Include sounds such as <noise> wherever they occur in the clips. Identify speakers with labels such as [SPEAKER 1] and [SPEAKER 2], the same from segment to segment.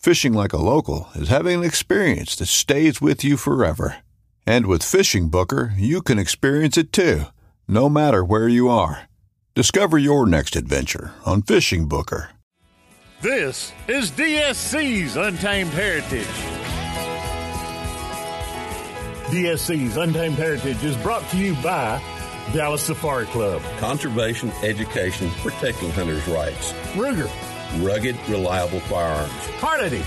[SPEAKER 1] Fishing like a local is having an experience that stays with you forever. And with Fishing Booker, you can experience it too, no matter where you are. Discover your next adventure on Fishing Booker.
[SPEAKER 2] This is DSC's Untamed Heritage. DSC's Untamed Heritage is brought to you by Dallas Safari Club,
[SPEAKER 3] Conservation Education Protecting Hunters' Rights,
[SPEAKER 2] Ruger,
[SPEAKER 3] Rugged, Reliable Firearms,
[SPEAKER 2] Hornady,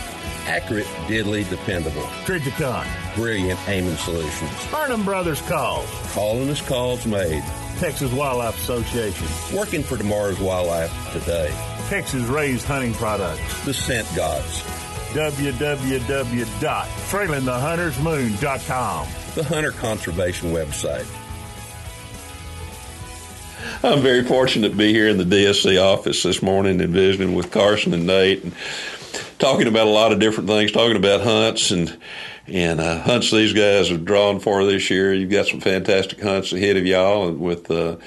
[SPEAKER 3] Accurate, Deadly, Dependable,
[SPEAKER 2] Trijicon,
[SPEAKER 3] Brilliant Aiming Solutions,
[SPEAKER 2] Burnham Brothers Calls,
[SPEAKER 3] Calling as Calls Made,
[SPEAKER 2] Texas Wildlife Association,
[SPEAKER 3] Working for Tomorrow's Wildlife Today,
[SPEAKER 2] Texas Raised Hunting Products,
[SPEAKER 3] The Scent Gods,
[SPEAKER 2] www.trailingthehuntersmoon.com,
[SPEAKER 3] the Hunter Conservation website.
[SPEAKER 4] I'm very fortunate to be here in the DSC office this morning and visiting with Carson and Nate and talking about a lot of different things, talking about hunts and and uh, hunts these guys have drawn for this year. You've got some fantastic hunts ahead of y'all, and with uh,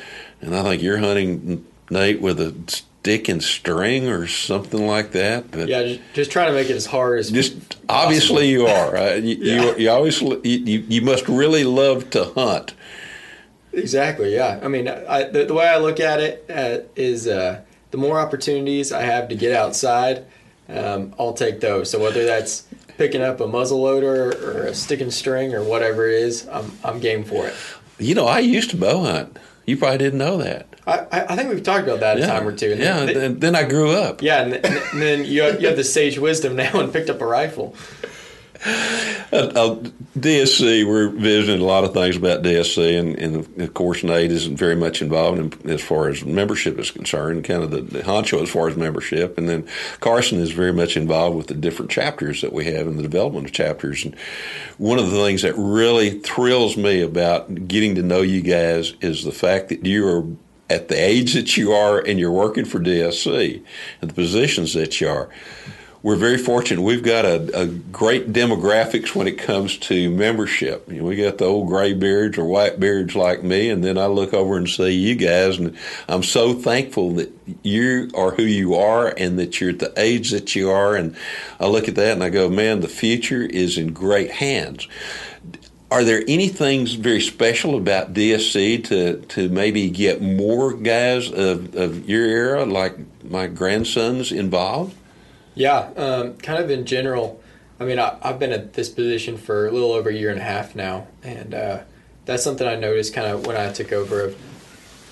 [SPEAKER 4] and I think you're hunting Nate with a stick and string or something like that.
[SPEAKER 5] But yeah, just, just trying to make it as hard as
[SPEAKER 4] just obviously you are. Uh, you, yeah. you, you always you, you must really love to hunt.
[SPEAKER 5] Exactly. Yeah. I mean, I, the, the, way I look at it uh, is uh, the more opportunities I have to get outside, um, I'll take those. So whether that's picking up a muzzle loader or a stick and string or whatever it is, I'm I'm game for it.
[SPEAKER 4] You know, I used to bow hunt. You probably didn't know that.
[SPEAKER 5] I, I think we've talked about that
[SPEAKER 4] yeah.
[SPEAKER 5] a time or two.
[SPEAKER 4] And yeah, then, then, then I grew up.
[SPEAKER 5] Yeah, and, and then you have, you have the sage wisdom now and picked up a rifle.
[SPEAKER 4] Uh, uh, DSC, we're visiting a lot of things about DSC, and, and, of course, Nate is very much involved in, as far as membership is concerned, kind of the, the honcho as far as membership. And then Carson is very much involved with the different chapters that we have and the development of chapters. And one of the things that really thrills me about getting to know you guys is the fact that you are at the age that you are and you're working for DSC and the positions that you are we're very fortunate. We've got a, a, great demographics when it comes to membership. You know, we got the old gray beards or white beards like me, and then I look over and see you guys, and I'm so thankful that you are who you are and that you're at the age that you are. And I look at that and I go, man, the future is in great hands. Are there any things very special about DSC to, to maybe get more guys of, of your era, like my grandsons, involved?
[SPEAKER 5] Yeah, um, kind of in general. I mean, I, have been at this position for a little over a year and a half now, and uh, that's something I noticed kind of when I took over. Of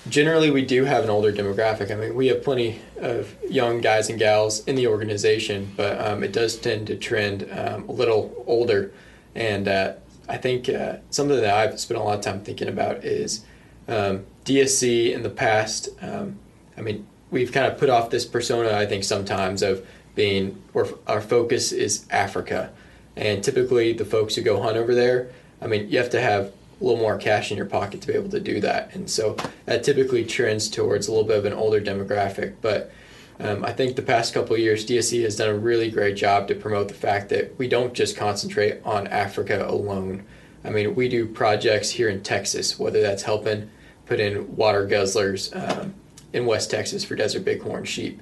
[SPEAKER 5] generally, we do have an older demographic. I mean, we have plenty of young guys and gals in the organization, but um, it does tend to trend um, a little older. And uh, I think uh, something that I've spent a lot of time thinking about is um, DSC in the past. Um, I mean, we've kind of put off this persona. I think sometimes of being where our focus is Africa. And typically, the folks who go hunt over there, I mean, you have to have a little more cash in your pocket to be able to do that. And so that typically trends towards a little bit of an older demographic. But um, I think the past couple years, DSC has done a really great job to promote the fact that we don't just concentrate on Africa alone. I mean, we do projects here in Texas, whether that's helping put in water guzzlers um, in West Texas for desert bighorn sheep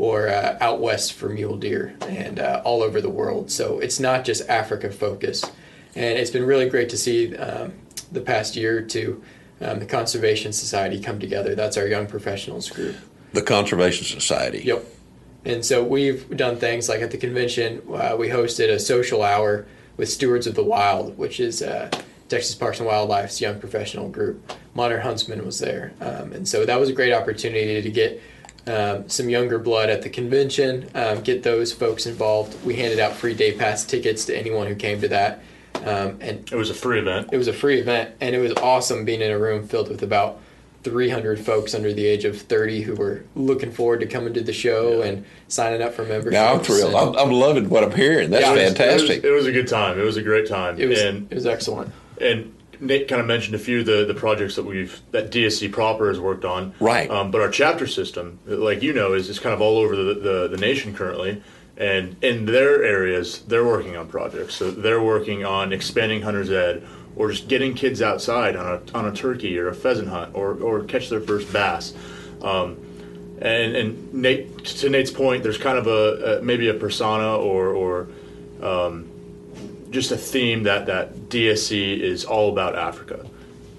[SPEAKER 5] or uh, out west for mule deer and uh, all over the world. So it's not just Africa focused. And it's been really great to see um, the past year or two um, the Conservation Society come together. That's our young professionals group.
[SPEAKER 4] The Conservation Society.
[SPEAKER 5] Yep. And so we've done things like at the convention, uh, we hosted a social hour with Stewards of the Wild, which is uh, Texas Parks and Wildlife's young professional group. Modern Huntsman was there. Um, and so that was a great opportunity to get um, some younger blood at the convention, um, get those folks involved. We handed out free day pass tickets to anyone who came to that. Um, and
[SPEAKER 6] It was a free event.
[SPEAKER 5] it was a free event, and it was awesome being in a room filled with about 300 folks under the age of 30 who were looking forward to coming to the show and signing up for membership.
[SPEAKER 4] Now I'm thrilled.
[SPEAKER 5] And
[SPEAKER 4] I'm, I'm loving what I'm hearing. That's
[SPEAKER 5] Yeah, it was-
[SPEAKER 4] fantastic.
[SPEAKER 6] It was, it was a good time. It was a great time.
[SPEAKER 5] It was,
[SPEAKER 6] and
[SPEAKER 5] it was excellent.
[SPEAKER 6] and Nate kind of mentioned a few of the, the projects that we've that DSC proper has worked on.
[SPEAKER 4] Right.
[SPEAKER 6] Um, but our chapter system, like you know, is, is kind of all over the, the, the nation currently. And in their areas, they're working on projects. So they're working on expanding hunter's ed or just getting kids outside on a, on a turkey or a pheasant hunt or, or catch their first bass. Um, and and Nate, to Nate's point, there's kind of a, a maybe a persona or or um, just a theme that that DSC is all about Africa,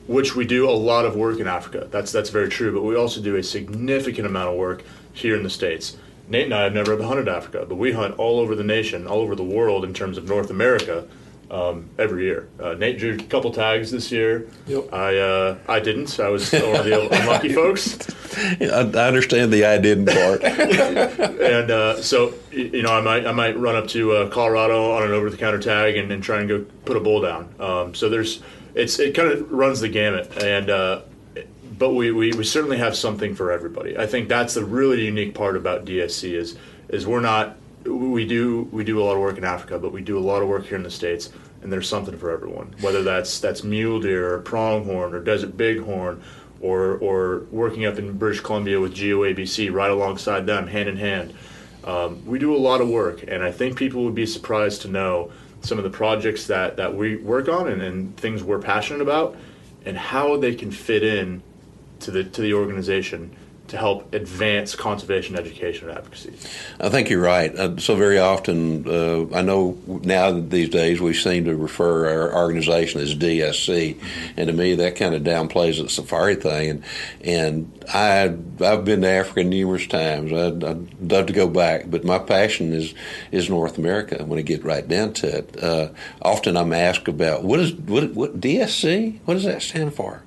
[SPEAKER 6] which we do a lot of work in Africa. That's that's very true. But we also do a significant amount of work here in the states. Nate and I have never hunted Africa, but we hunt all over the nation, all over the world in terms of North America. Um, every year, uh, Nate drew a couple tags this year.
[SPEAKER 5] Yep.
[SPEAKER 6] I uh, I didn't. I was one of the unlucky <laughs> folks.
[SPEAKER 4] I, I understand the I didn't part. <laughs>
[SPEAKER 6] and uh, so you know I might I might run up to uh, Colorado on an over the counter tag and, and try and go put a bull down. Um, so there's it's it kind of runs the gamut and. Uh, but we, we, we certainly have something for everybody. I think that's the really unique part about DSC is is we're not we do we do a lot of work in Africa, but we do a lot of work here in the states, and there's something for everyone. Whether that's that's mule deer or pronghorn or desert bighorn, or or working up in British Columbia with GOABC right alongside them, hand in hand. Um, we do a lot of work, and I think people would be surprised to know some of the projects that, that we work on and, and things we're passionate about, and how they can fit in to the to the organization to help advance conservation education and advocacy.
[SPEAKER 4] I think you're right. Uh, so very often, uh, I know now these days we seem to refer our organization as DSC, and to me that kind of downplays the safari thing. And and I I've been to Africa numerous times. I'd, I'd love to go back, but my passion is is North America. When I get right down to it, uh, often I'm asked about what is what what DSC? What does that stand for?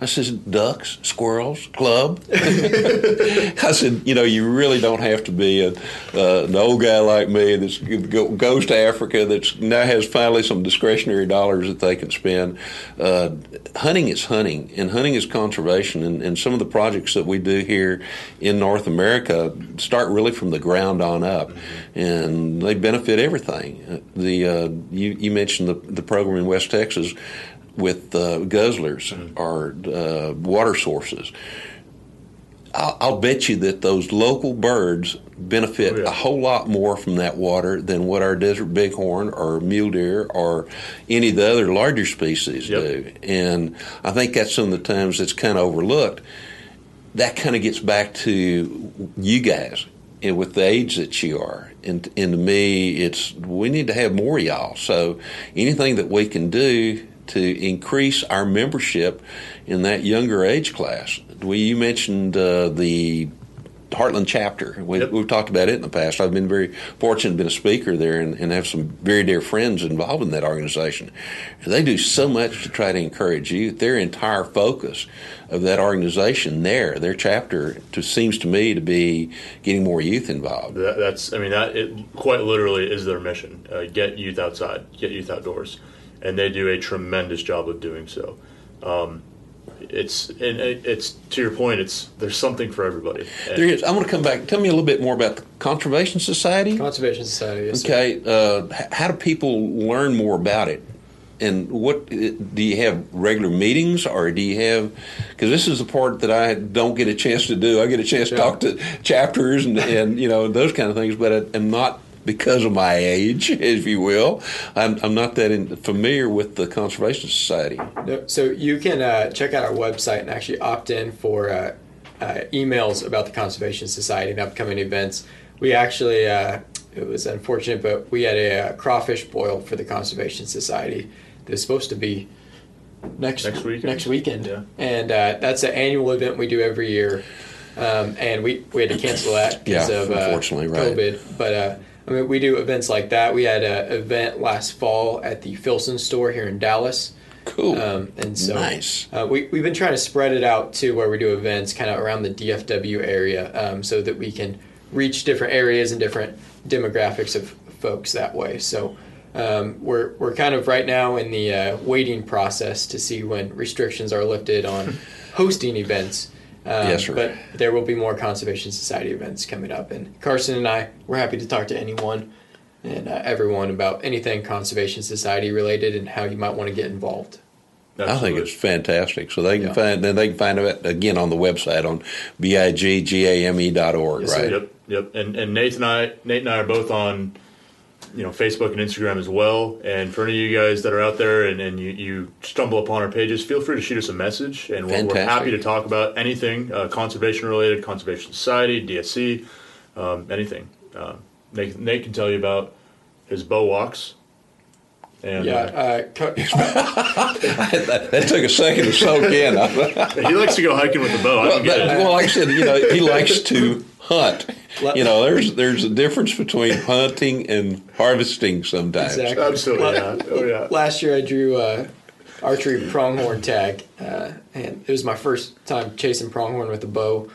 [SPEAKER 4] I said, ducks, squirrels, club. <laughs> I said, you know, you really don't have to be a, uh, an old guy like me that go, goes to Africa that now has finally some discretionary dollars that they can spend. Uh, hunting is hunting, and hunting is conservation. And, and some of the projects that we do here in North America start really from the ground on up, and they benefit everything. The uh, you, you mentioned the, the program in West Texas with uh, guzzlers or uh, water sources. I'll, I'll bet you that those local birds benefit
[SPEAKER 6] Oh, yeah.
[SPEAKER 4] a whole lot more from that water than what our desert bighorn or mule deer or any of the other larger species
[SPEAKER 6] Yep.
[SPEAKER 4] do. And I think that's some of the times that's kind of overlooked. That kind of gets back to you guys and with the age that you are. And, and to me, it's we need to have more y'all. So anything that we can do to increase our membership in that younger age class. We, you mentioned uh, the Heartland chapter. We,
[SPEAKER 6] Yep.
[SPEAKER 4] We've talked about it in the past. I've been very fortunate, been a speaker there, and, and have some very dear friends involved in that organization. And they do so much to try to encourage youth. Their entire focus of that organization, there, their chapter, to, seems to me to be getting more youth involved.
[SPEAKER 6] That, that's, I mean, that it quite literally is their mission: uh, get youth outside, get youth outdoors, and they do a tremendous job of doing so. Um, it's and it's to your point. It's there's something for everybody. And-
[SPEAKER 4] There is. I want to come back. Tell me a little bit more about the Conservation Society.
[SPEAKER 5] Conservation Society. Yes.
[SPEAKER 4] Okay, uh, how do people learn more about it? And what do you have regular meetings, or do you have? Because this is the part that I don't get a chance to do. I get a chance to talk to chapters and, and you know those kind of things, but I, am not because of my age, <laughs> if you will, I'm, I'm not that in, familiar with the Conservation Society.
[SPEAKER 5] No, so you can uh, check out our website and actually opt in for uh, uh, emails about the Conservation Society and upcoming events. We actually, uh, it was unfortunate, but we had a, uh, crawfish boil for the Conservation Society that was supposed to be next
[SPEAKER 6] Next weekend?
[SPEAKER 5] Next weekend,
[SPEAKER 6] Yeah.
[SPEAKER 5] and uh, that's an annual event we do every year. Um, and we, we had to cancel that because
[SPEAKER 4] Yeah,
[SPEAKER 5] of uh,
[SPEAKER 4] unfortunately, right.
[SPEAKER 5] COVID. But uh, I mean, we do events like that. We had an event last fall at the Filson store here in Dallas.
[SPEAKER 4] Cool.
[SPEAKER 5] Um, and so
[SPEAKER 4] Nice.
[SPEAKER 5] uh, we, we've been trying to spread it out to where we do events kind of around the DFW area um, so that we can reach different areas and different demographics of folks that way. So um, we're, we're kind of right now in the uh, waiting process to see when restrictions are lifted on <laughs> hosting events. Um,
[SPEAKER 4] Yes, sir.
[SPEAKER 5] But there will be more Conservation Society events coming up. And Carson and I, we're happy to talk to anyone and uh, everyone about anything Conservation Society related and how you might want to get involved.
[SPEAKER 4] I think it's fantastic. So they can
[SPEAKER 5] Yeah.
[SPEAKER 4] find then they can find it again on the website on biggame dot org,
[SPEAKER 5] Yes, sir.
[SPEAKER 4] right?
[SPEAKER 6] Yep, yep. And and Nate and I, Nate and I are both on, you know, Facebook and Instagram as well. And for any of you guys that are out there and, and you, you stumble upon our pages, feel free to shoot us a message, and we're, we're happy to talk about anything uh, conservation related, conservation society, DSC, um, anything. Uh, Nate, Nate can tell you about his bow walks. And
[SPEAKER 5] Yeah,
[SPEAKER 6] uh,
[SPEAKER 5] uh, co-
[SPEAKER 4] that, that took a second to soak in. <laughs>
[SPEAKER 6] he likes to go hiking with the bow. I don't
[SPEAKER 4] well, like I said, you know, he likes to hunt. You know, there's there's a difference between hunting and harvesting sometimes.
[SPEAKER 5] exactly.
[SPEAKER 6] Absolutely,
[SPEAKER 5] La-
[SPEAKER 6] yeah. Oh, yeah.
[SPEAKER 5] Last year I drew uh, archery pronghorn tag, uh, and it was my first time chasing pronghorn with a bow.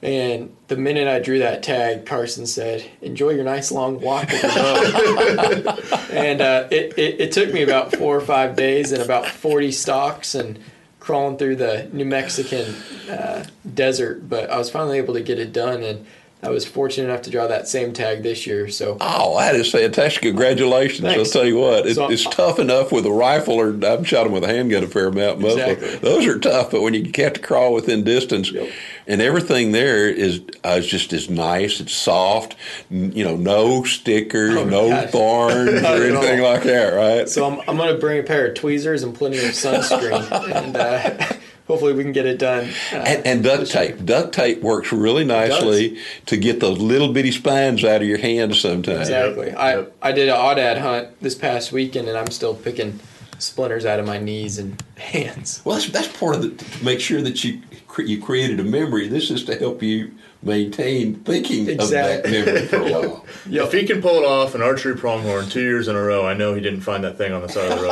[SPEAKER 5] And the minute I drew that tag, Carson said, "Enjoy your nice long walk with the bow." <laughs> and uh, it, it it took me about four or five days and about forty stalks and crawling through the New Mexican uh, desert, but I was finally able to get it done and. I was fortunate enough to draw that same tag this year, so
[SPEAKER 4] Oh, that is fantastic! Congratulations!
[SPEAKER 5] Thanks.
[SPEAKER 4] I'll tell you what, it,
[SPEAKER 5] So-
[SPEAKER 4] it's tough enough with a rifle, or I've shot them with a handgun a fair amount. Most of-
[SPEAKER 5] Exactly.
[SPEAKER 4] those are tough, but when you have to crawl within distance,
[SPEAKER 5] Yep.
[SPEAKER 4] and everything there is uh, is just as nice. It's soft, you know, no stickers,
[SPEAKER 5] Oh,
[SPEAKER 4] no
[SPEAKER 5] gosh.
[SPEAKER 4] thorns <laughs> or anything like that, right?
[SPEAKER 5] So I'm, I'm going to bring a pair of tweezers and plenty of sunscreen, and uh, <laughs> hopefully we can get it done. Uh,
[SPEAKER 4] And, and duct tape. Duct tape works really nicely to get those little bitty spines out of your hands sometimes.
[SPEAKER 5] exactly. I,
[SPEAKER 6] Yep.
[SPEAKER 5] I did an aoudad hunt this past weekend, and I'm still picking splinters out of my knees and <laughs> hands.
[SPEAKER 4] Well, that's, that's part of the to make sure that you cre- you created a memory. This is to help you maintain thinking
[SPEAKER 5] Exactly.
[SPEAKER 4] of that memory for a <laughs> while.
[SPEAKER 6] If he can pull it off an archery pronghorn two years in a row, I know he didn't find that thing on the side of the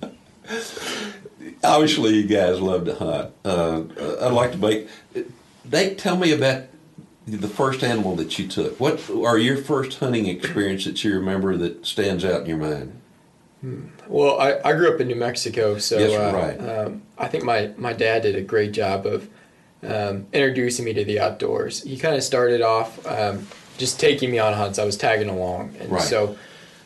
[SPEAKER 6] road. <laughs>
[SPEAKER 4] Obviously, you guys love to hunt. Uh, I'd like to make. Nate, tell me about the first animal that you took. What are your first hunting experience that you remember that stands out in your mind?
[SPEAKER 5] Well, I, I grew up in New Mexico, so
[SPEAKER 4] Yes,
[SPEAKER 5] uh,
[SPEAKER 4] right.
[SPEAKER 5] um, I think my, my dad did a great job of um, introducing me to the outdoors. He kind of started off um, just taking me on hunts. I was tagging along, and
[SPEAKER 4] Right.
[SPEAKER 5] so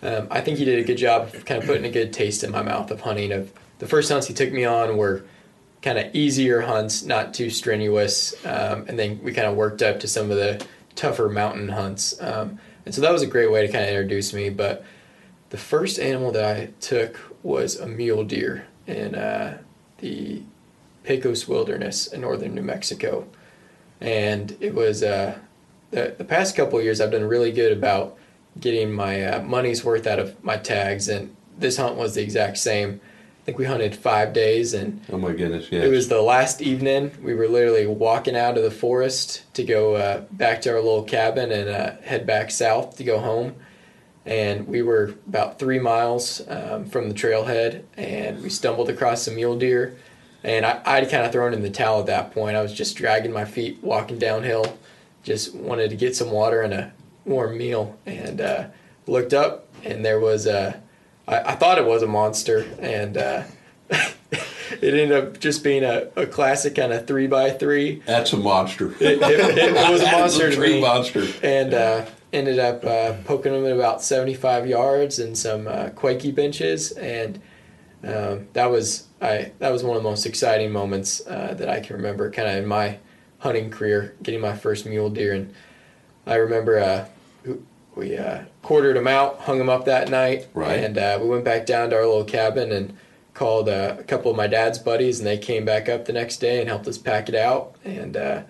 [SPEAKER 5] um, I think he did a good job of kind of putting a good taste in my mouth of hunting. Of the first hunts he took me on were kind of easier hunts, not too strenuous, um, and then we kind of worked up to some of the tougher mountain hunts. Um, and so that was a great way to kind of introduce me, but. The first animal that I took was a mule deer in uh, the Pecos Wilderness in northern New Mexico, and it was uh, the the past couple years I've done really good about getting my uh, money's worth out of my tags, and this hunt was the exact same. I think we hunted five days, and
[SPEAKER 4] Oh my goodness! Yes.
[SPEAKER 5] it was the last evening. We were literally walking out of the forest to go uh, back to our little cabin and uh, head back south to go home. And we were about three miles um, from the trailhead, and we stumbled across some mule deer. And I, I'd kind of thrown in the towel at that point. I was just dragging my feet, walking downhill, just wanted to get some water and a warm meal. And uh, looked up, and there was a, I, I thought it was a monster, and uh, <laughs> it ended up just being a, a classic kind of three by three.
[SPEAKER 4] That's a monster.
[SPEAKER 5] It, it- it was a <laughs> monster to
[SPEAKER 4] tree
[SPEAKER 5] me.
[SPEAKER 4] monster.
[SPEAKER 5] And uh, ended up uh, poking him at about 75 yards and some uh, quakey benches. And um, that was I that was one of the most exciting moments uh, that I can remember kind of in my hunting career, getting my first mule deer. And I remember uh, we uh, quartered him out, hung him up that night,
[SPEAKER 4] Right.
[SPEAKER 5] and uh, we went back down to our little cabin and called uh, a couple of my dad's buddies, and they came back up the next day and helped us pack it out. And uh,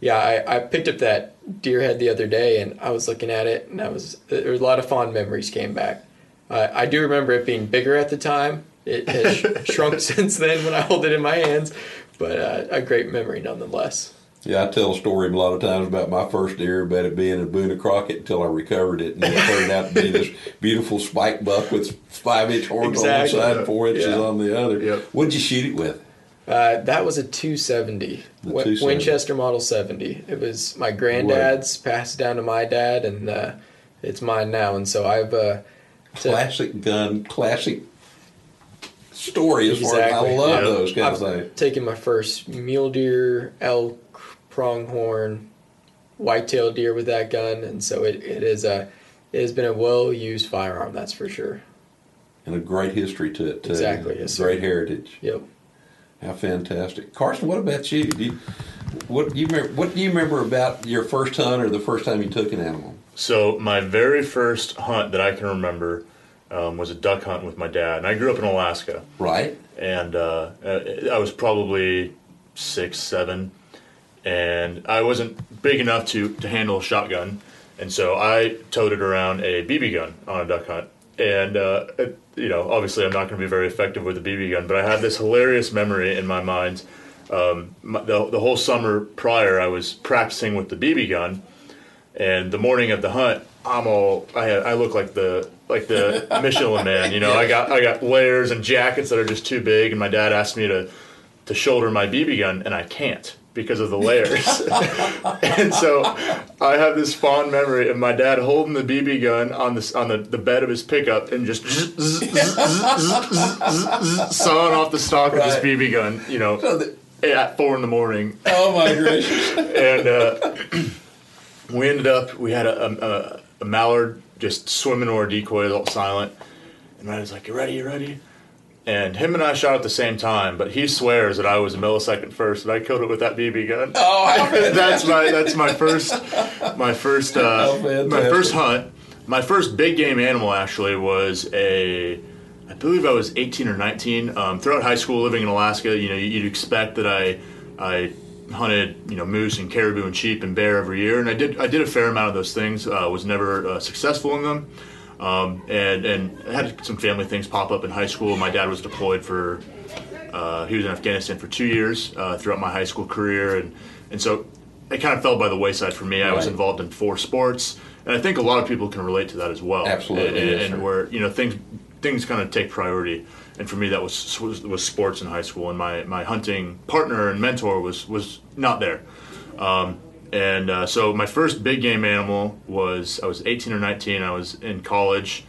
[SPEAKER 5] yeah, I, I picked up that deer head the other day, and I was looking at it, and I was there was a lot of fond memories came back. Uh, I do remember it being bigger at the time. It has <laughs> shrunk since then when I hold it in my hands, but uh, a great memory nonetheless.
[SPEAKER 4] Yeah, I tell a story a lot of times about my first deer, about it being a Boone Crockett until I recovered it, and it turned out to be this <laughs> beautiful spike buck with five inch horns
[SPEAKER 5] Exactly.
[SPEAKER 4] on one side and four inches
[SPEAKER 5] Yeah.
[SPEAKER 4] on the other.
[SPEAKER 6] Yep.
[SPEAKER 4] What'd you shoot it with?
[SPEAKER 5] Uh, that was a 270,
[SPEAKER 4] The 270.
[SPEAKER 5] Winchester Model 70. It was my granddad's, passed down to my dad, and uh, it's mine now. And so I've uh, to-
[SPEAKER 4] Classic gun, classic story as far as I love
[SPEAKER 6] Yeah.
[SPEAKER 4] those kind
[SPEAKER 5] I've
[SPEAKER 4] of things.
[SPEAKER 5] taken my first mule deer, elk, pronghorn, whitetail deer with that gun, and so it, it is a it has been a well used firearm. That's for sure.
[SPEAKER 4] And a great history to it, too.
[SPEAKER 5] Exactly, yes, sir.
[SPEAKER 4] Great heritage.
[SPEAKER 5] Yep.
[SPEAKER 4] How fantastic, Carson! What about you? Do you what do you remember? What do you remember about your first hunt or the first time you took an animal?
[SPEAKER 6] So my very first hunt that I can remember um, was a duck hunt with my dad, and I grew up in Alaska.
[SPEAKER 4] Right.
[SPEAKER 6] and uh, uh, I was probably six, seven, and I wasn't big enough to, to handle a shotgun, and so I toted around a BB gun on a duck hunt. And uh, it- you know, obviously, I'm not going to be very effective with a BB gun, but I have this hilarious memory in my mind. Um, my, the, the whole summer prior, I was practicing with the BB gun, and the morning of the hunt, I'm all I I look like the like the <laughs> Michelin man, you know. I got I got layers and jackets that are just too big, and my dad asked me to to shoulder my BB gun, and I can't because of the layers. <laughs> and so I have this fond memory of my dad holding the BB gun on this on the, the bed of his pickup and just sawing off the stock of
[SPEAKER 4] Right.
[SPEAKER 6] his BB gun, you know,
[SPEAKER 4] So the,
[SPEAKER 6] at four in the morning
[SPEAKER 4] oh my gracious! <laughs>
[SPEAKER 6] and uh, <clears throat> we ended up we had a, a, a mallard just swimming or a decoy all silent and Ryan's like you ready you ready and him and I shot at the same time but he swears that I was a millisecond first and I killed it with that BB gun.
[SPEAKER 4] Oh, <laughs>
[SPEAKER 6] that's my that's my first my first uh,
[SPEAKER 4] fantastic.
[SPEAKER 6] my first hunt. My first big game animal actually was a I believe I was 18 or 19 um, throughout high school living in Alaska you know you'd expect that I I hunted you know moose and caribou and sheep and bear every year. And I did I did a fair amount of those things. Uh, was never uh, successful in them um, and and I had some family things pop up in high school my dad was deployed for uh, he was in Afghanistan for two years uh, throughout my high school career, and and so it kind of fell by the wayside for me. I was involved in four sports, and I think a lot of people can relate to that as well.
[SPEAKER 4] Absolutely,
[SPEAKER 6] and,
[SPEAKER 4] yes,
[SPEAKER 6] and where you know things things kind of take priority. And for me, that was, was was sports in high school, and my, my hunting partner and mentor was was not there. Um, and uh, so my first big game animal was I was 18 or 19. I was in college,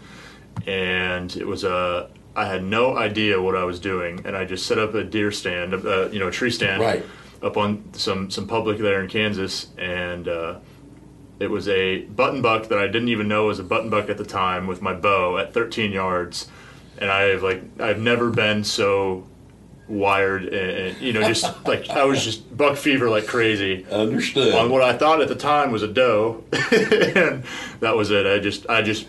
[SPEAKER 6] and it was a I had no idea what I was doing, and I just set up a deer stand, uh, you know, a tree stand,
[SPEAKER 4] Right.
[SPEAKER 6] up on some some public there in Kansas, and uh, it was a button buck that I didn't even know was a button buck at the time with my bow at 13 yards, and I've like I've never been so wired and, and you know just <laughs> like I was just buck fever like crazy
[SPEAKER 4] Understood.
[SPEAKER 6] on what I thought at the time was a doe, <laughs> and that was it. I just I just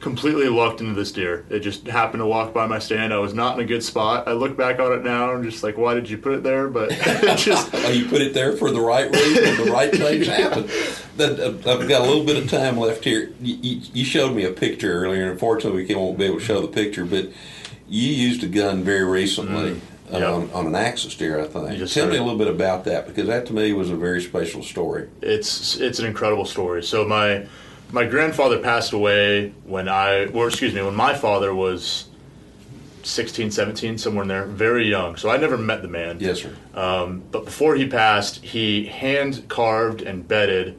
[SPEAKER 6] completely lucked into this deer. It just happened to walk by my stand. I was not in a good spot. I look back on it now and I'm just like, why did you put it there? But <laughs> it just
[SPEAKER 4] Oh, you put it there for the right reason. The right things happen. Then, uh, I've got a little bit of time left here. You, you, you showed me a picture earlier, and unfortunately, we won't be able to show the picture. But you used a gun very recently
[SPEAKER 6] Mm. Yeah.
[SPEAKER 4] on, on an axis deer, I think. Tell me
[SPEAKER 6] sir.
[SPEAKER 4] a little bit about that because that to me was a very special story.
[SPEAKER 6] it's it's an incredible story. So my my grandfather passed away when I, or excuse me, when my father was 16, 17, somewhere in there, very young. So I never met the man.
[SPEAKER 4] Yes, sir.
[SPEAKER 6] Um, but before he passed, he hand carved and bedded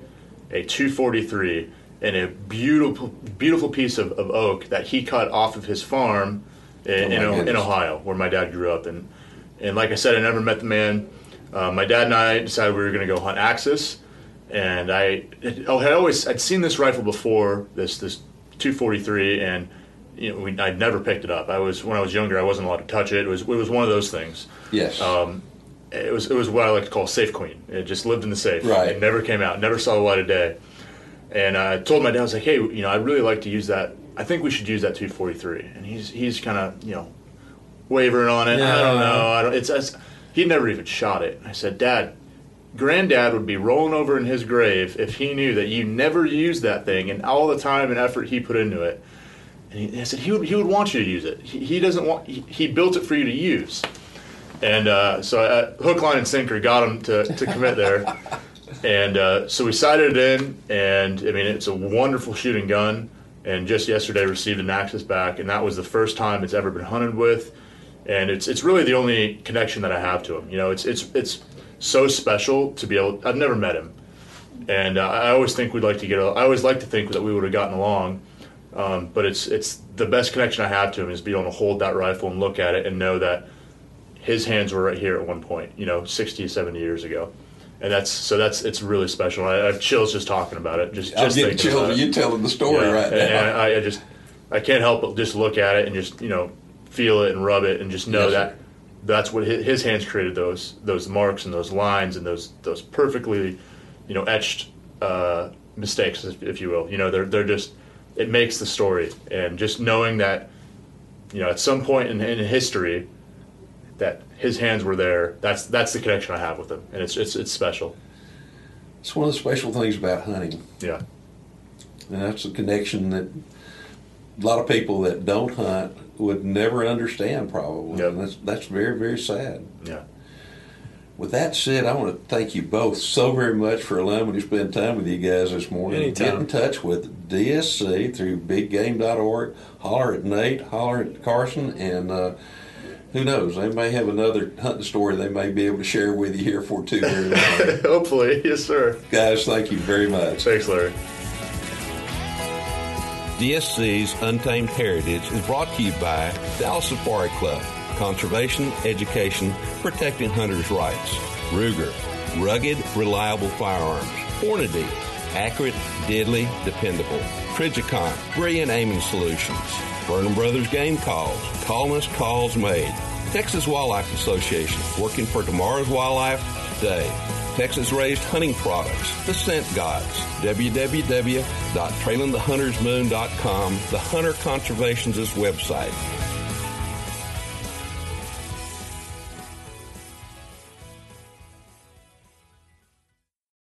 [SPEAKER 6] a 243 in a beautiful, beautiful piece of, of oak that he cut off of his farm in,
[SPEAKER 4] Oh,
[SPEAKER 6] in. Ohio, where my dad grew up. And and like I said, I never met the man. Uh, my dad and I decided we were going to go hunt axis, and I oh, I always I'd seen this rifle before this this 243, and you know we, I'd never picked it up. I was when I was younger, I wasn't allowed to touch it. It was it was one of those things
[SPEAKER 4] Yes.
[SPEAKER 6] um, it was it was what I like to call safe queen. It just lived in the safe.
[SPEAKER 4] Right.
[SPEAKER 6] It never came out. Never saw the light of day. And I told my dad, I was like, hey, you know, I'd really like to use that. I think we should use that 243. And he's he's kind of you know wavering on it. I don't know. I don't. It's, it's he'd never even shot it. I said, Dad, Granddad would be rolling over in his grave if he knew that you never used that thing and all the time and effort he put into it. And he, I said he would he would want you to use it. He, he doesn't want. He, he built it for you to use. And uh, so I, hook, line, and sinker got him to, to commit there. <laughs> and uh, so we sighted it in, and I mean it's a wonderful shooting gun. And just yesterday received an Axis back, and that was the first time it's ever been hunted with. And it's it's really the only connection that I have to him. You know, it's it's it's so special to be able. I've never met him, and uh, I always think we'd like to get. I always like to think that we would have gotten along. Um, but it's it's the best connection I have to him is being able to hold that rifle and look at it and know that his hands were right here at one point, you know, 60, 70 years ago. And that's so that's it's really special. I, I have chills just talking about it. Just
[SPEAKER 4] I'm
[SPEAKER 6] just
[SPEAKER 4] getting chills. You telling the story
[SPEAKER 6] Yeah,
[SPEAKER 4] right
[SPEAKER 6] and,
[SPEAKER 4] now.
[SPEAKER 6] and I, I just I can't help but just look at it and just you know feel it and rub it and just know
[SPEAKER 4] Yes,
[SPEAKER 6] that
[SPEAKER 4] sir.
[SPEAKER 6] that's what his, his hands created those those marks and those lines and those those perfectly you know etched uh, mistakes if, if you will. You know they're they're just it makes the story and just knowing that you know at some point in, in history that his hands were there that's that's the connection I have with him and it's it's it's special.
[SPEAKER 4] It's one of the special things about hunting.
[SPEAKER 6] Yeah.
[SPEAKER 4] And that's a connection that a lot of people that don't hunt would never understand, probably.
[SPEAKER 6] Yep.
[SPEAKER 4] And that's, that's very, very sad.
[SPEAKER 6] Yeah.
[SPEAKER 4] With that said, I want to thank you both so very much for allowing me to spend time with you guys this morning.
[SPEAKER 5] Anytime.
[SPEAKER 4] Get in touch with DSC through biggame.org. Holler at Nate, holler at Carson, and uh, who knows, they may have another hunting story they may be able to share with you here for too very long. <laughs>
[SPEAKER 6] Hopefully, yes, sir.
[SPEAKER 4] guys, thank you very much.
[SPEAKER 6] Thanks, Larry.
[SPEAKER 3] DSC's Untamed Heritage is brought to you by Dallas Safari Club. Conservation, education, protecting hunters' rights. Ruger, rugged, reliable firearms. Hornady, accurate, deadly, dependable. Trijicon, brilliant aiming solutions. Burnham Brothers Game Calls, Colonist Calls Made. Texas Wildlife Association, working for tomorrow's wildlife today. Texas Raised Hunting Products, The Scent Gods, www.trailingthehuntersmoon.com, the Hunter Conservation's website.